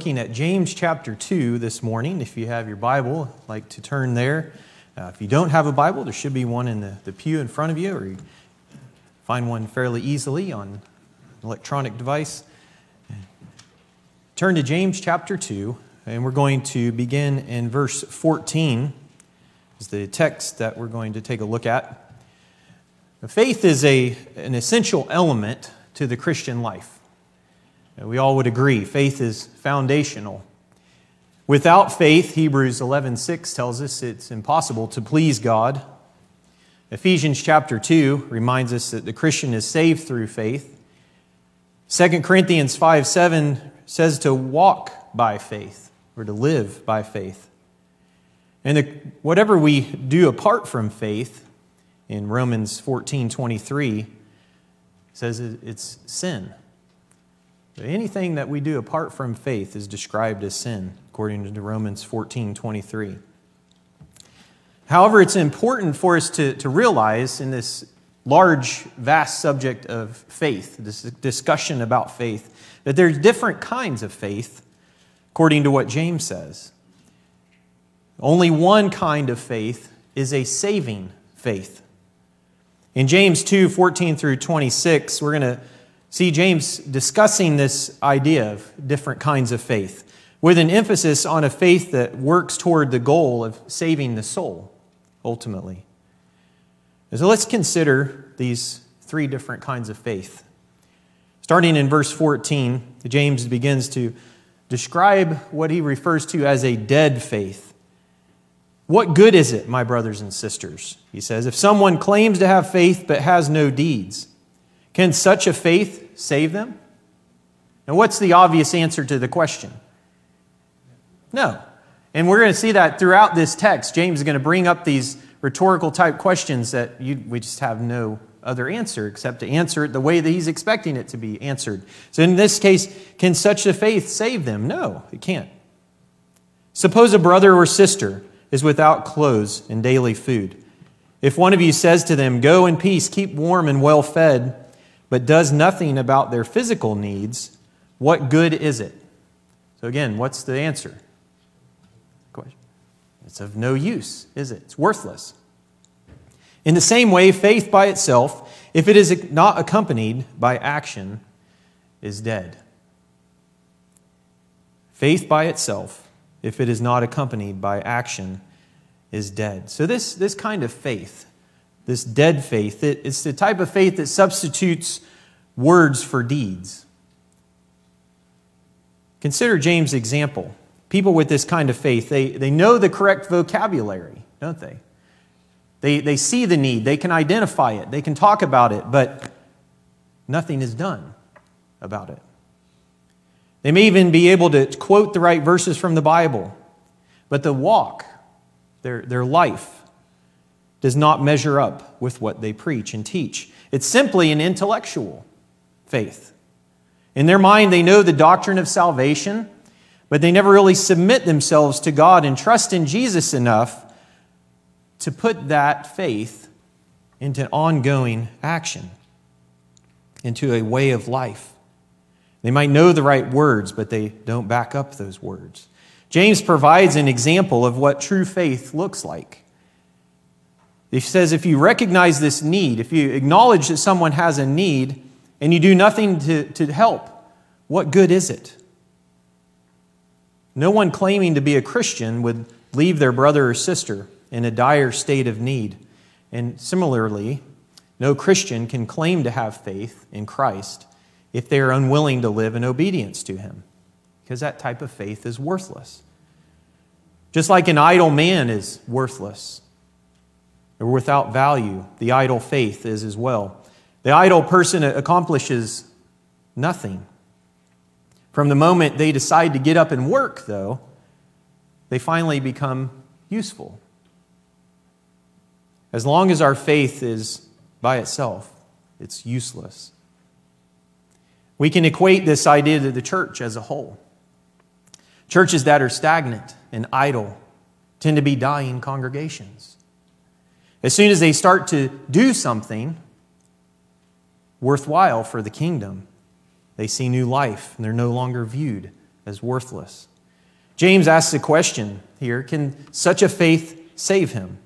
looking at James chapter 2 this morning. If you have your Bible, I'd like to turn there. Uh, if you don't have a Bible, there should be one in the, the pew in front of you, or you find one fairly easily on an electronic device. Turn to James chapter 2, and we're going to begin in verse 14, is the text that we're going to take a look at. Faith is a, an essential element to the Christian life. We all would agree faith is foundational. Without faith, Hebrews 11:6 tells us it's impossible to please God. Ephesians chapter 2 reminds us that the Christian is saved through faith. 2 Corinthians 5 7 says to walk by faith or to live by faith. And the, whatever we do apart from faith, in Romans 14 23, says it's sin. Anything that we do apart from faith is described as sin, according to Romans 14 23. However, it's important for us to, to realize in this large, vast subject of faith, this discussion about faith, that there's different kinds of faith, according to what James says. Only one kind of faith is a saving faith. In James 2 14 through 26, we're going to See James discussing this idea of different kinds of faith with an emphasis on a faith that works toward the goal of saving the soul, ultimately. so let's consider these three different kinds of faith. Starting in verse 14, James begins to describe what he refers to as a dead faith. What good is it, my brothers and sisters? He says, if someone claims to have faith but has no deeds? Can such a faith save them? And what's the obvious answer to the question? No. And we're going to see that throughout this text. James is going to bring up these rhetorical type questions that you, we just have no other answer except to answer it the way that he's expecting it to be answered. So, in this case, can such a faith save them? No, it can't. Suppose a brother or sister is without clothes and daily food. If one of you says to them, Go in peace, keep warm and well fed, but does nothing about their physical needs, what good is it? So, again, what's the answer? It's of no use, is it? It's worthless. In the same way, faith by itself, if it is not accompanied by action, is dead. Faith by itself, if it is not accompanied by action, is dead. So, this, this kind of faith, this dead faith. It's the type of faith that substitutes words for deeds. Consider James' example. People with this kind of faith, they, they know the correct vocabulary, don't they? they? They see the need, they can identify it, they can talk about it, but nothing is done about it. They may even be able to quote the right verses from the Bible, but the walk, their, their life, does not measure up with what they preach and teach. It's simply an intellectual faith. In their mind, they know the doctrine of salvation, but they never really submit themselves to God and trust in Jesus enough to put that faith into ongoing action, into a way of life. They might know the right words, but they don't back up those words. James provides an example of what true faith looks like. He says if you recognize this need, if you acknowledge that someone has a need, and you do nothing to, to help, what good is it? No one claiming to be a Christian would leave their brother or sister in a dire state of need. And similarly, no Christian can claim to have faith in Christ if they are unwilling to live in obedience to Him, because that type of faith is worthless. Just like an idle man is worthless or without value, the idle faith is as well. The idle person accomplishes nothing. From the moment they decide to get up and work, though, they finally become useful. As long as our faith is by itself, it's useless. We can equate this idea to the church as a whole. Churches that are stagnant and idle tend to be dying congregations. As soon as they start to do something, worthwhile for the kingdom. They see new life and they're no longer viewed as worthless. James asks a question here Can such a faith save him?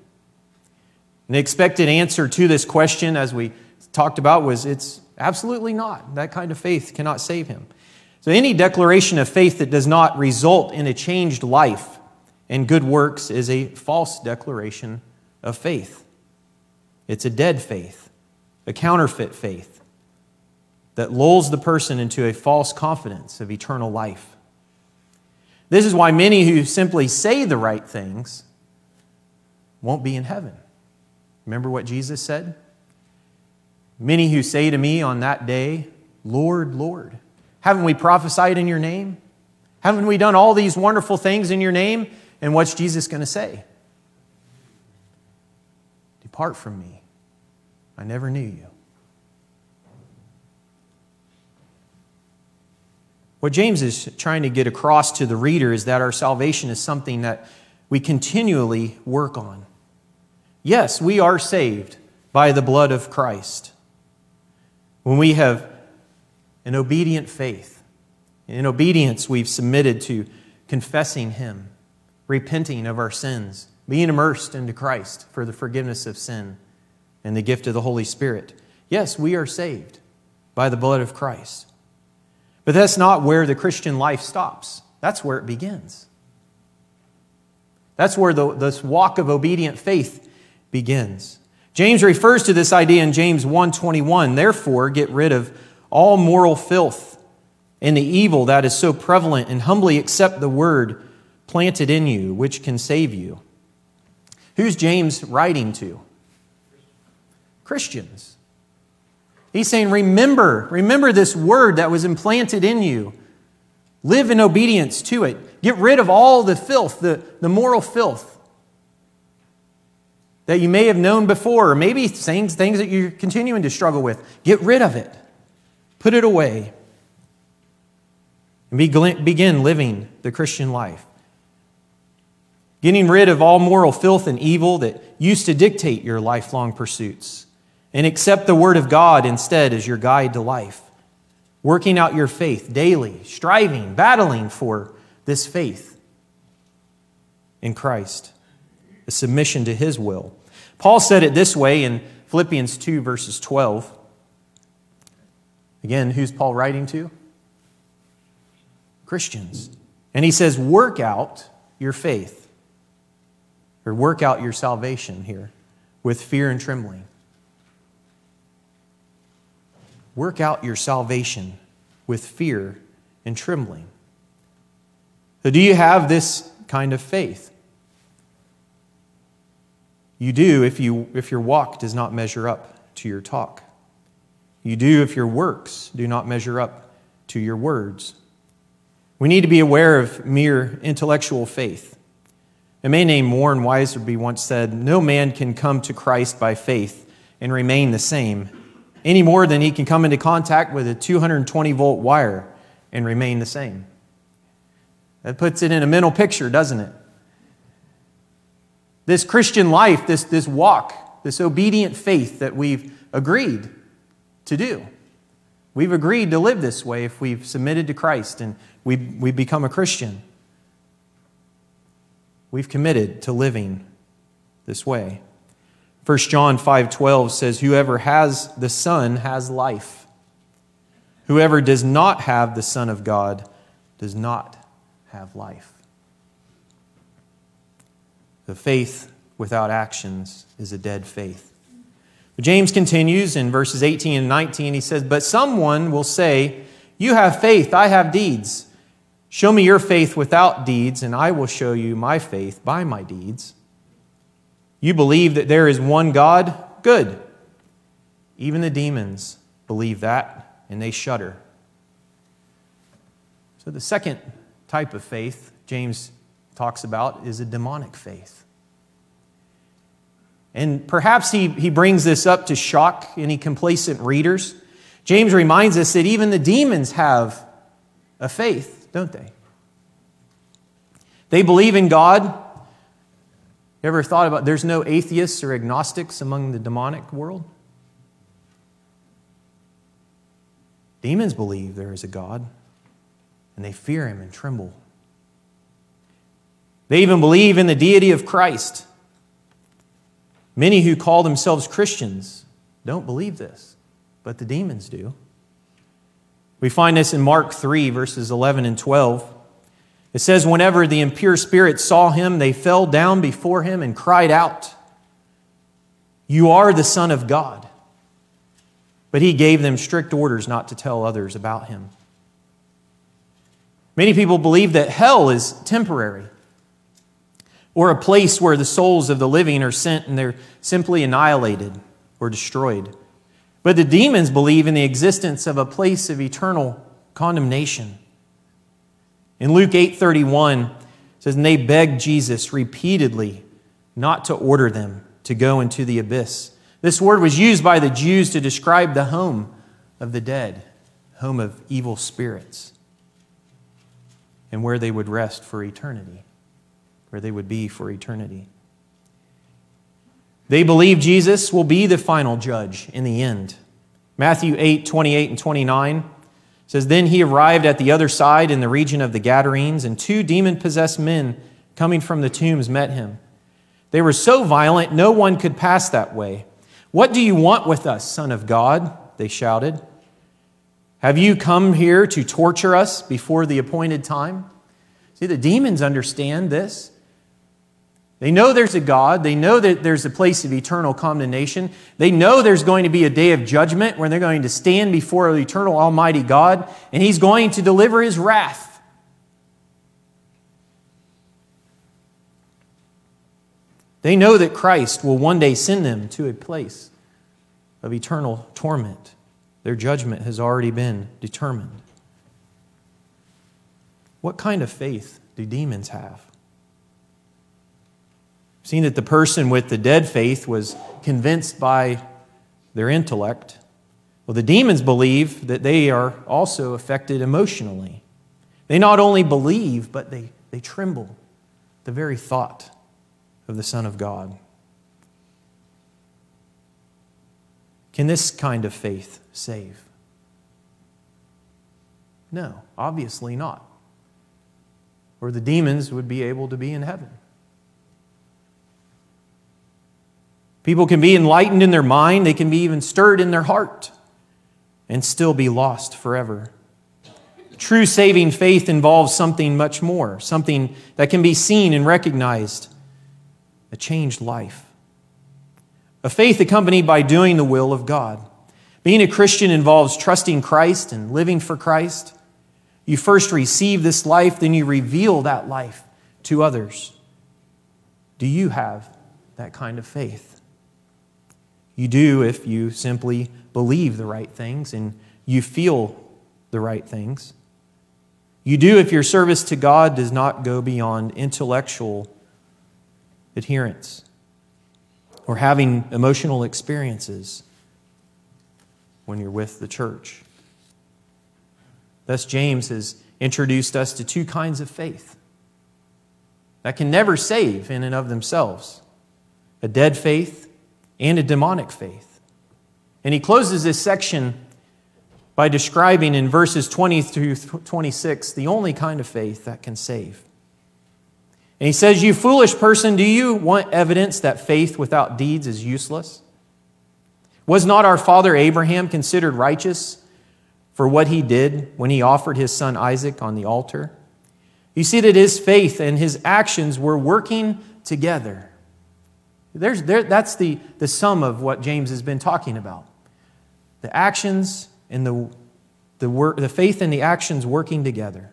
The expected answer to this question, as we talked about, was it's absolutely not. That kind of faith cannot save him. So, any declaration of faith that does not result in a changed life and good works is a false declaration of faith. It's a dead faith, a counterfeit faith that lulls the person into a false confidence of eternal life. This is why many who simply say the right things won't be in heaven. Remember what Jesus said? Many who say to me on that day, Lord, Lord, haven't we prophesied in your name? Haven't we done all these wonderful things in your name? And what's Jesus going to say? Depart from me. I never knew you. What James is trying to get across to the reader is that our salvation is something that we continually work on. Yes, we are saved by the blood of Christ. When we have an obedient faith, in obedience, we've submitted to confessing Him, repenting of our sins, being immersed into Christ for the forgiveness of sin and the gift of the Holy Spirit. Yes, we are saved by the blood of Christ. But that's not where the Christian life stops. That's where it begins. That's where the, this walk of obedient faith begins. James refers to this idea in James 1:21. Therefore, get rid of all moral filth and the evil that is so prevalent and humbly accept the word planted in you which can save you. Who's James writing to? Christians. He's saying, Remember, remember this word that was implanted in you. Live in obedience to it. Get rid of all the filth, the, the moral filth that you may have known before, or maybe things, things that you're continuing to struggle with. Get rid of it, put it away, and begin living the Christian life. Getting rid of all moral filth and evil that used to dictate your lifelong pursuits, and accept the Word of God instead as your guide to life. Working out your faith daily, striving, battling for this faith in Christ a submission to his will. Paul said it this way in Philippians 2, verses 12. Again, who's Paul writing to? Christians. And he says, Work out your faith, or work out your salvation here with fear and trembling. Work out your salvation with fear and trembling. So, do you have this kind of faith? You do if, you, if your walk does not measure up to your talk. You do if your works do not measure up to your words. We need to be aware of mere intellectual faith. A man named Warren Wiersbe once said, No man can come to Christ by faith and remain the same, any more than he can come into contact with a 220 volt wire and remain the same. That puts it in a mental picture, doesn't it? This Christian life, this, this walk, this obedient faith that we've agreed to do. We've agreed to live this way if we've submitted to Christ and we, we become a Christian. We've committed to living this way. 1 John 5:12 says whoever has the son has life. Whoever does not have the son of God does not have life. The faith without actions is a dead faith. James continues in verses 18 and 19. He says, But someone will say, You have faith, I have deeds. Show me your faith without deeds, and I will show you my faith by my deeds. You believe that there is one God? Good. Even the demons believe that, and they shudder. So, the second type of faith James talks about is a demonic faith. And perhaps he, he brings this up to shock any complacent readers. James reminds us that even the demons have a faith, don't they? They believe in God. You ever thought about there's no atheists or agnostics among the demonic world? Demons believe there is a God. and they fear him and tremble. They even believe in the deity of Christ. Many who call themselves Christians don't believe this, but the demons do. We find this in Mark 3, verses 11 and 12. It says, Whenever the impure spirits saw him, they fell down before him and cried out, You are the Son of God. But he gave them strict orders not to tell others about him. Many people believe that hell is temporary or a place where the souls of the living are sent and they're simply annihilated or destroyed. But the demons believe in the existence of a place of eternal condemnation. In Luke 8:31 says and they begged Jesus repeatedly not to order them to go into the abyss. This word was used by the Jews to describe the home of the dead, home of evil spirits and where they would rest for eternity, where they would be for eternity. They believe Jesus will be the final judge in the end. Matthew 8, 28 and 29 says, Then he arrived at the other side in the region of the Gadarenes, and two demon possessed men coming from the tombs met him. They were so violent, no one could pass that way. What do you want with us, Son of God? They shouted. Have you come here to torture us before the appointed time? See, the demons understand this. They know there's a God. They know that there's a place of eternal condemnation. They know there's going to be a day of judgment when they're going to stand before the eternal Almighty God, and He's going to deliver His wrath. They know that Christ will one day send them to a place of eternal torment. Their judgment has already been determined. What kind of faith do demons have? Seen that the person with the dead faith was convinced by their intellect. Well, the demons believe that they are also affected emotionally. They not only believe, but they, they tremble the very thought of the Son of God. Can this kind of faith save? No, obviously not. Or the demons would be able to be in heaven. People can be enlightened in their mind, they can be even stirred in their heart, and still be lost forever. True saving faith involves something much more, something that can be seen and recognized a changed life. A faith accompanied by doing the will of God. Being a Christian involves trusting Christ and living for Christ. You first receive this life, then you reveal that life to others. Do you have that kind of faith? You do if you simply believe the right things and you feel the right things. You do if your service to God does not go beyond intellectual adherence or having emotional experiences when you're with the church. Thus, James has introduced us to two kinds of faith that can never save in and of themselves a dead faith and a demonic faith. And he closes this section by describing in verses 20 through 26 the only kind of faith that can save. And he says, You foolish person, do you want evidence that faith without deeds is useless? Was not our father Abraham considered righteous for what he did when he offered his son Isaac on the altar? You see that his faith and his actions were working together. There's, there, that's the, the sum of what James has been talking about. The actions and the, the, work, the faith and the actions working together.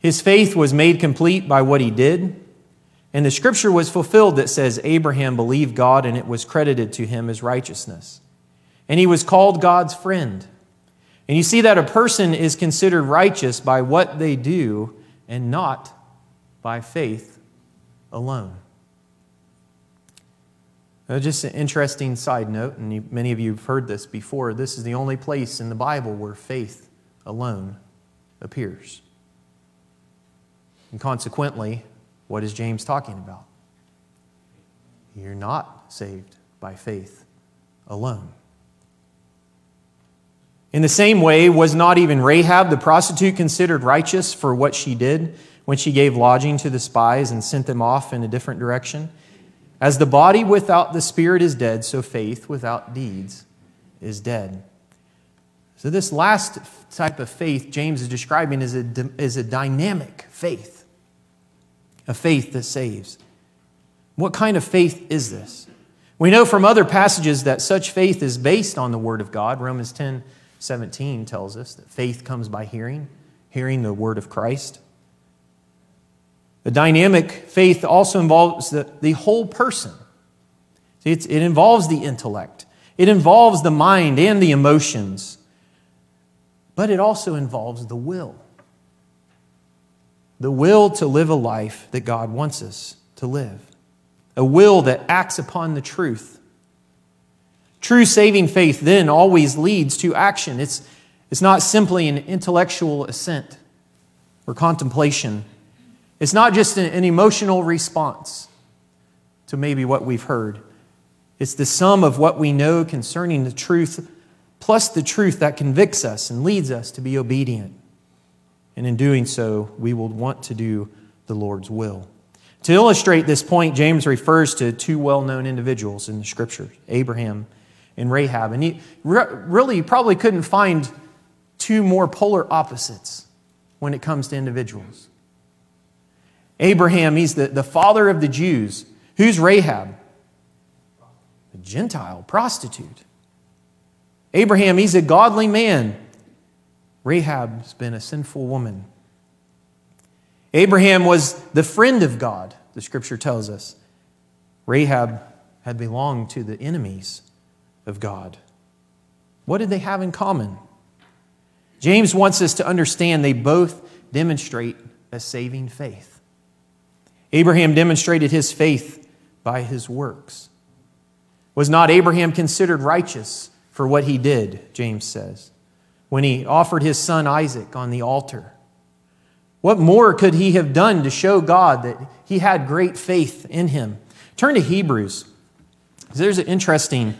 His faith was made complete by what he did, and the scripture was fulfilled that says Abraham believed God and it was credited to him as righteousness. And he was called God's friend. And you see that a person is considered righteous by what they do and not by faith alone. Now, just an interesting side note, and many of you have heard this before. This is the only place in the Bible where faith alone appears. And consequently, what is James talking about? You're not saved by faith alone. In the same way, was not even Rahab the prostitute considered righteous for what she did when she gave lodging to the spies and sent them off in a different direction? As the body without the spirit is dead, so faith without deeds is dead. So, this last type of faith James is describing is a, is a dynamic faith, a faith that saves. What kind of faith is this? We know from other passages that such faith is based on the Word of God. Romans 10 17 tells us that faith comes by hearing, hearing the Word of Christ. The dynamic faith also involves the, the whole person. See, it involves the intellect, it involves the mind and the emotions, but it also involves the will. The will to live a life that God wants us to live a will that acts upon the truth. True saving faith then always leads to action. It's, it's not simply an intellectual assent or contemplation, it's not just an, emotional response to maybe what we've heard. It's the sum of what we know concerning the truth, plus the truth that convicts us and leads us to be obedient. And in doing so, we will want to do the Lord's will. To illustrate this point, James refers to two well known individuals in the scripture Abraham and Rahab. And he really probably couldn't find two more polar opposites when it comes to individuals. Abraham, he's the, the father of the Jews. Who's Rahab? A Gentile prostitute. Abraham, he's a godly man. Rahab's been a sinful woman. Abraham was the friend of God, the scripture tells us. Rahab had belonged to the enemies of God. What did they have in common? James wants us to understand they both demonstrate a saving faith. Abraham demonstrated his faith by his works. Was not Abraham considered righteous for what he did, James says, when he offered his son Isaac on the altar? What more could he have done to show God that he had great faith in him? Turn to Hebrews. There's an interesting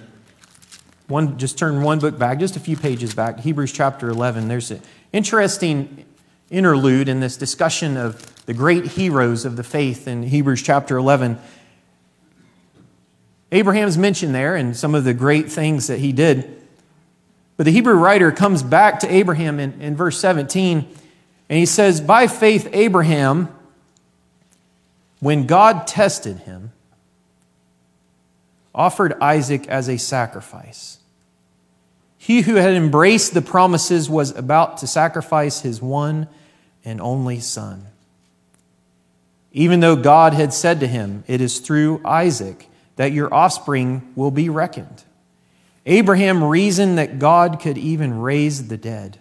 one, just turn one book back, just a few pages back, Hebrews chapter 11. There's an interesting interlude in this discussion of the great heroes of the faith in Hebrews chapter 11. Abraham's mentioned there and some of the great things that he did. But the Hebrew writer comes back to Abraham in, in verse 17 and he says, By faith, Abraham, when God tested him, offered Isaac as a sacrifice. He who had embraced the promises was about to sacrifice his one and only son. Even though God had said to him, It is through Isaac that your offspring will be reckoned. Abraham reasoned that God could even raise the dead.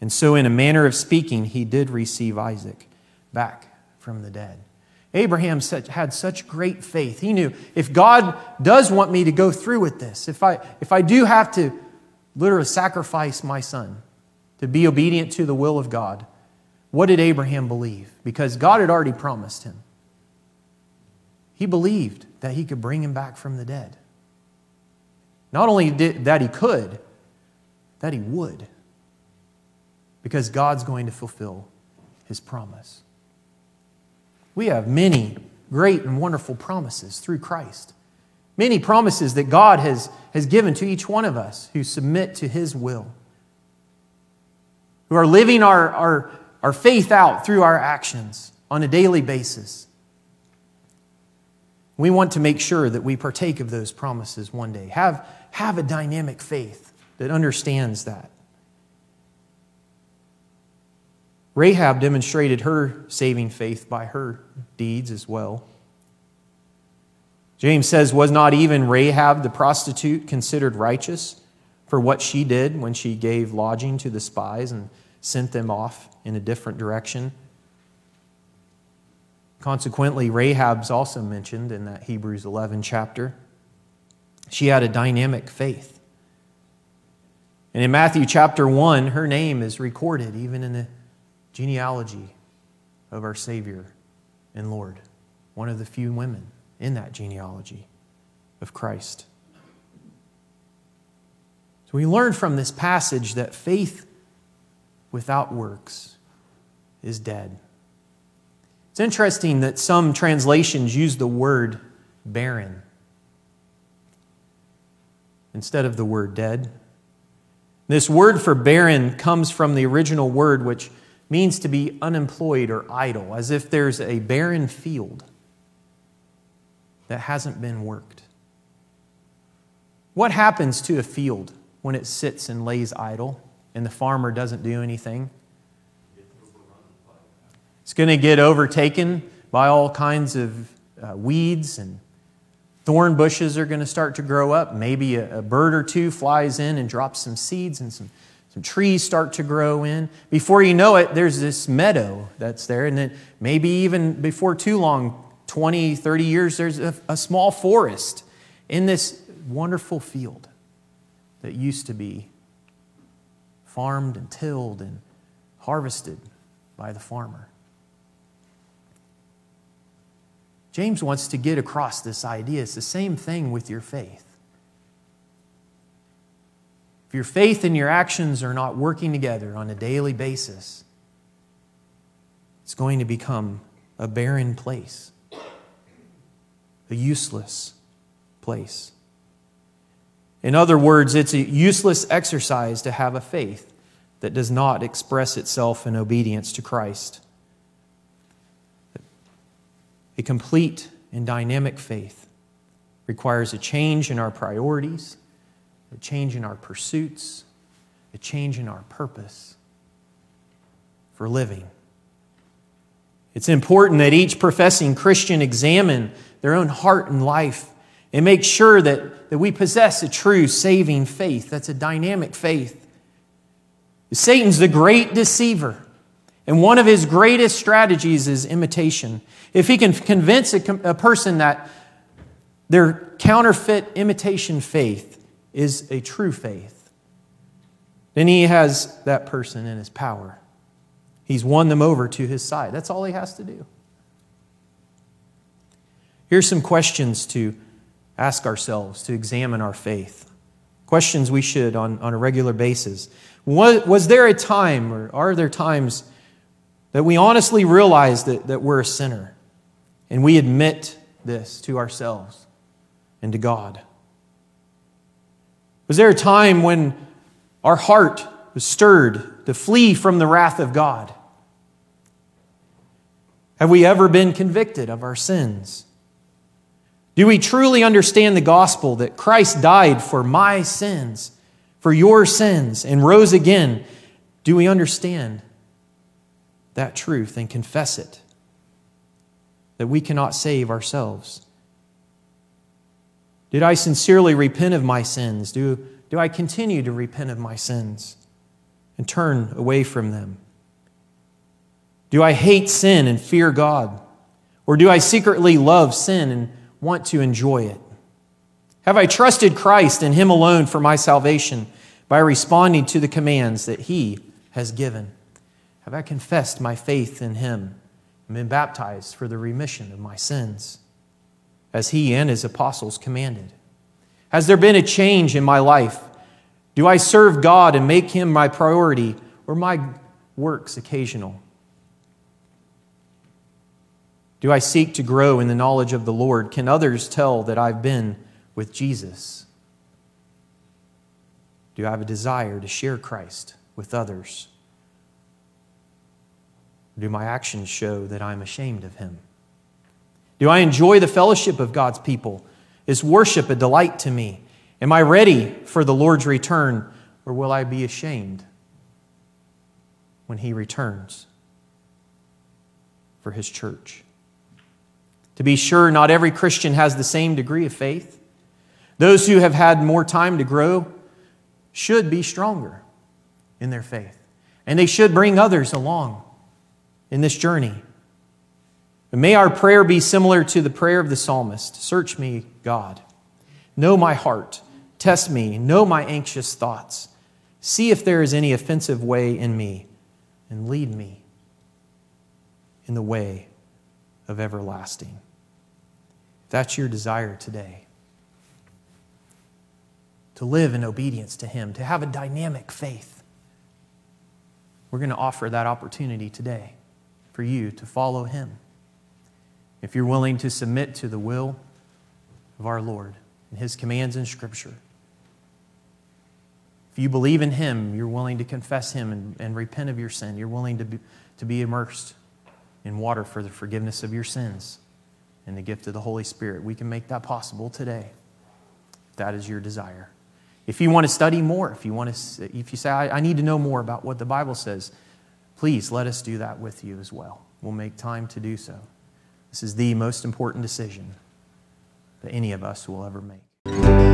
And so, in a manner of speaking, he did receive Isaac back from the dead. Abraham had such great faith. He knew if God does want me to go through with this, if I, if I do have to literally sacrifice my son to be obedient to the will of God, what did Abraham believe? Because God had already promised him. He believed that he could bring him back from the dead. Not only did, that he could, that he would because God's going to fulfill his promise. We have many great and wonderful promises through Christ. Many promises that God has, has given to each one of us who submit to his will, who are living our, our, our faith out through our actions on a daily basis. We want to make sure that we partake of those promises one day. Have, have a dynamic faith that understands that. Rahab demonstrated her saving faith by her deeds as well. James says, Was not even Rahab the prostitute considered righteous for what she did when she gave lodging to the spies and sent them off in a different direction? Consequently, Rahab's also mentioned in that Hebrews 11 chapter. She had a dynamic faith. And in Matthew chapter 1, her name is recorded even in the genealogy of our Savior and Lord, one of the few women in that genealogy of Christ. So we learn from this passage that faith without works is dead. It's interesting that some translations use the word barren instead of the word dead. This word for barren comes from the original word, which means to be unemployed or idle, as if there's a barren field that hasn't been worked. What happens to a field when it sits and lays idle and the farmer doesn't do anything? It's going to get overtaken by all kinds of uh, weeds and thorn bushes are going to start to grow up. Maybe a, a bird or two flies in and drops some seeds and some, some trees start to grow in. Before you know it, there's this meadow that's there. And then maybe even before too long, 20, 30 years, there's a, a small forest in this wonderful field that used to be farmed and tilled and harvested by the farmer. James wants to get across this idea. It's the same thing with your faith. If your faith and your actions are not working together on a daily basis, it's going to become a barren place, a useless place. In other words, it's a useless exercise to have a faith that does not express itself in obedience to Christ. A complete and dynamic faith requires a change in our priorities, a change in our pursuits, a change in our purpose for living. It's important that each professing Christian examine their own heart and life and make sure that, that we possess a true saving faith. That's a dynamic faith. Satan's the great deceiver. And one of his greatest strategies is imitation. If he can convince a, a person that their counterfeit imitation faith is a true faith, then he has that person in his power. He's won them over to his side. That's all he has to do. Here's some questions to ask ourselves to examine our faith. Questions we should on, on a regular basis. Was, was there a time, or are there times, that we honestly realize that, that we're a sinner and we admit this to ourselves and to God? Was there a time when our heart was stirred to flee from the wrath of God? Have we ever been convicted of our sins? Do we truly understand the gospel that Christ died for my sins, for your sins, and rose again? Do we understand that truth and confess it. That we cannot save ourselves. Did I sincerely repent of my sins? Do, do I continue to repent of my sins and turn away from them? Do I hate sin and fear God? Or do I secretly love sin and want to enjoy it? Have I trusted Christ and Him alone for my salvation by responding to the commands that He has given? Have I confessed my faith in him and been baptized for the remission of my sins, as he and his apostles commanded? Has there been a change in my life? Do I serve God and make him my priority, or my works occasional? Do I seek to grow in the knowledge of the Lord? Can others tell that I've been with Jesus? Do I have a desire to share Christ with others? do my actions show that I'm ashamed of him? Do I enjoy the fellowship of God's people? Is worship a delight to me? Am I ready for the Lord's return, or will I be ashamed when he returns for his church? To be sure, not every Christian has the same degree of faith. Those who have had more time to grow should be stronger in their faith, and they should bring others along in this journey. And may our prayer be similar to the prayer of the psalmist Search me, God. Know my heart. Test me. Know my anxious thoughts. See if there is any offensive way in me, and lead me in the way of everlasting. If that's your desire today, to live in obedience to Him, to have a dynamic faith. We're going to offer that opportunity today for you to follow Him. If you're willing to submit to the will of our Lord and His commands in Scripture, if you believe in Him, you're willing to confess Him and, and repent of your sin, you're willing to be, to be immersed in water for the forgiveness of your sins and the gift of the Holy Spirit, we can make that possible today. That is your desire. If you want to study more, if you, want to, if you say, I, I need to know more about what the Bible says, please let us do that with you as well. We'll make time to do so. This is the most important decision that any of us will ever make.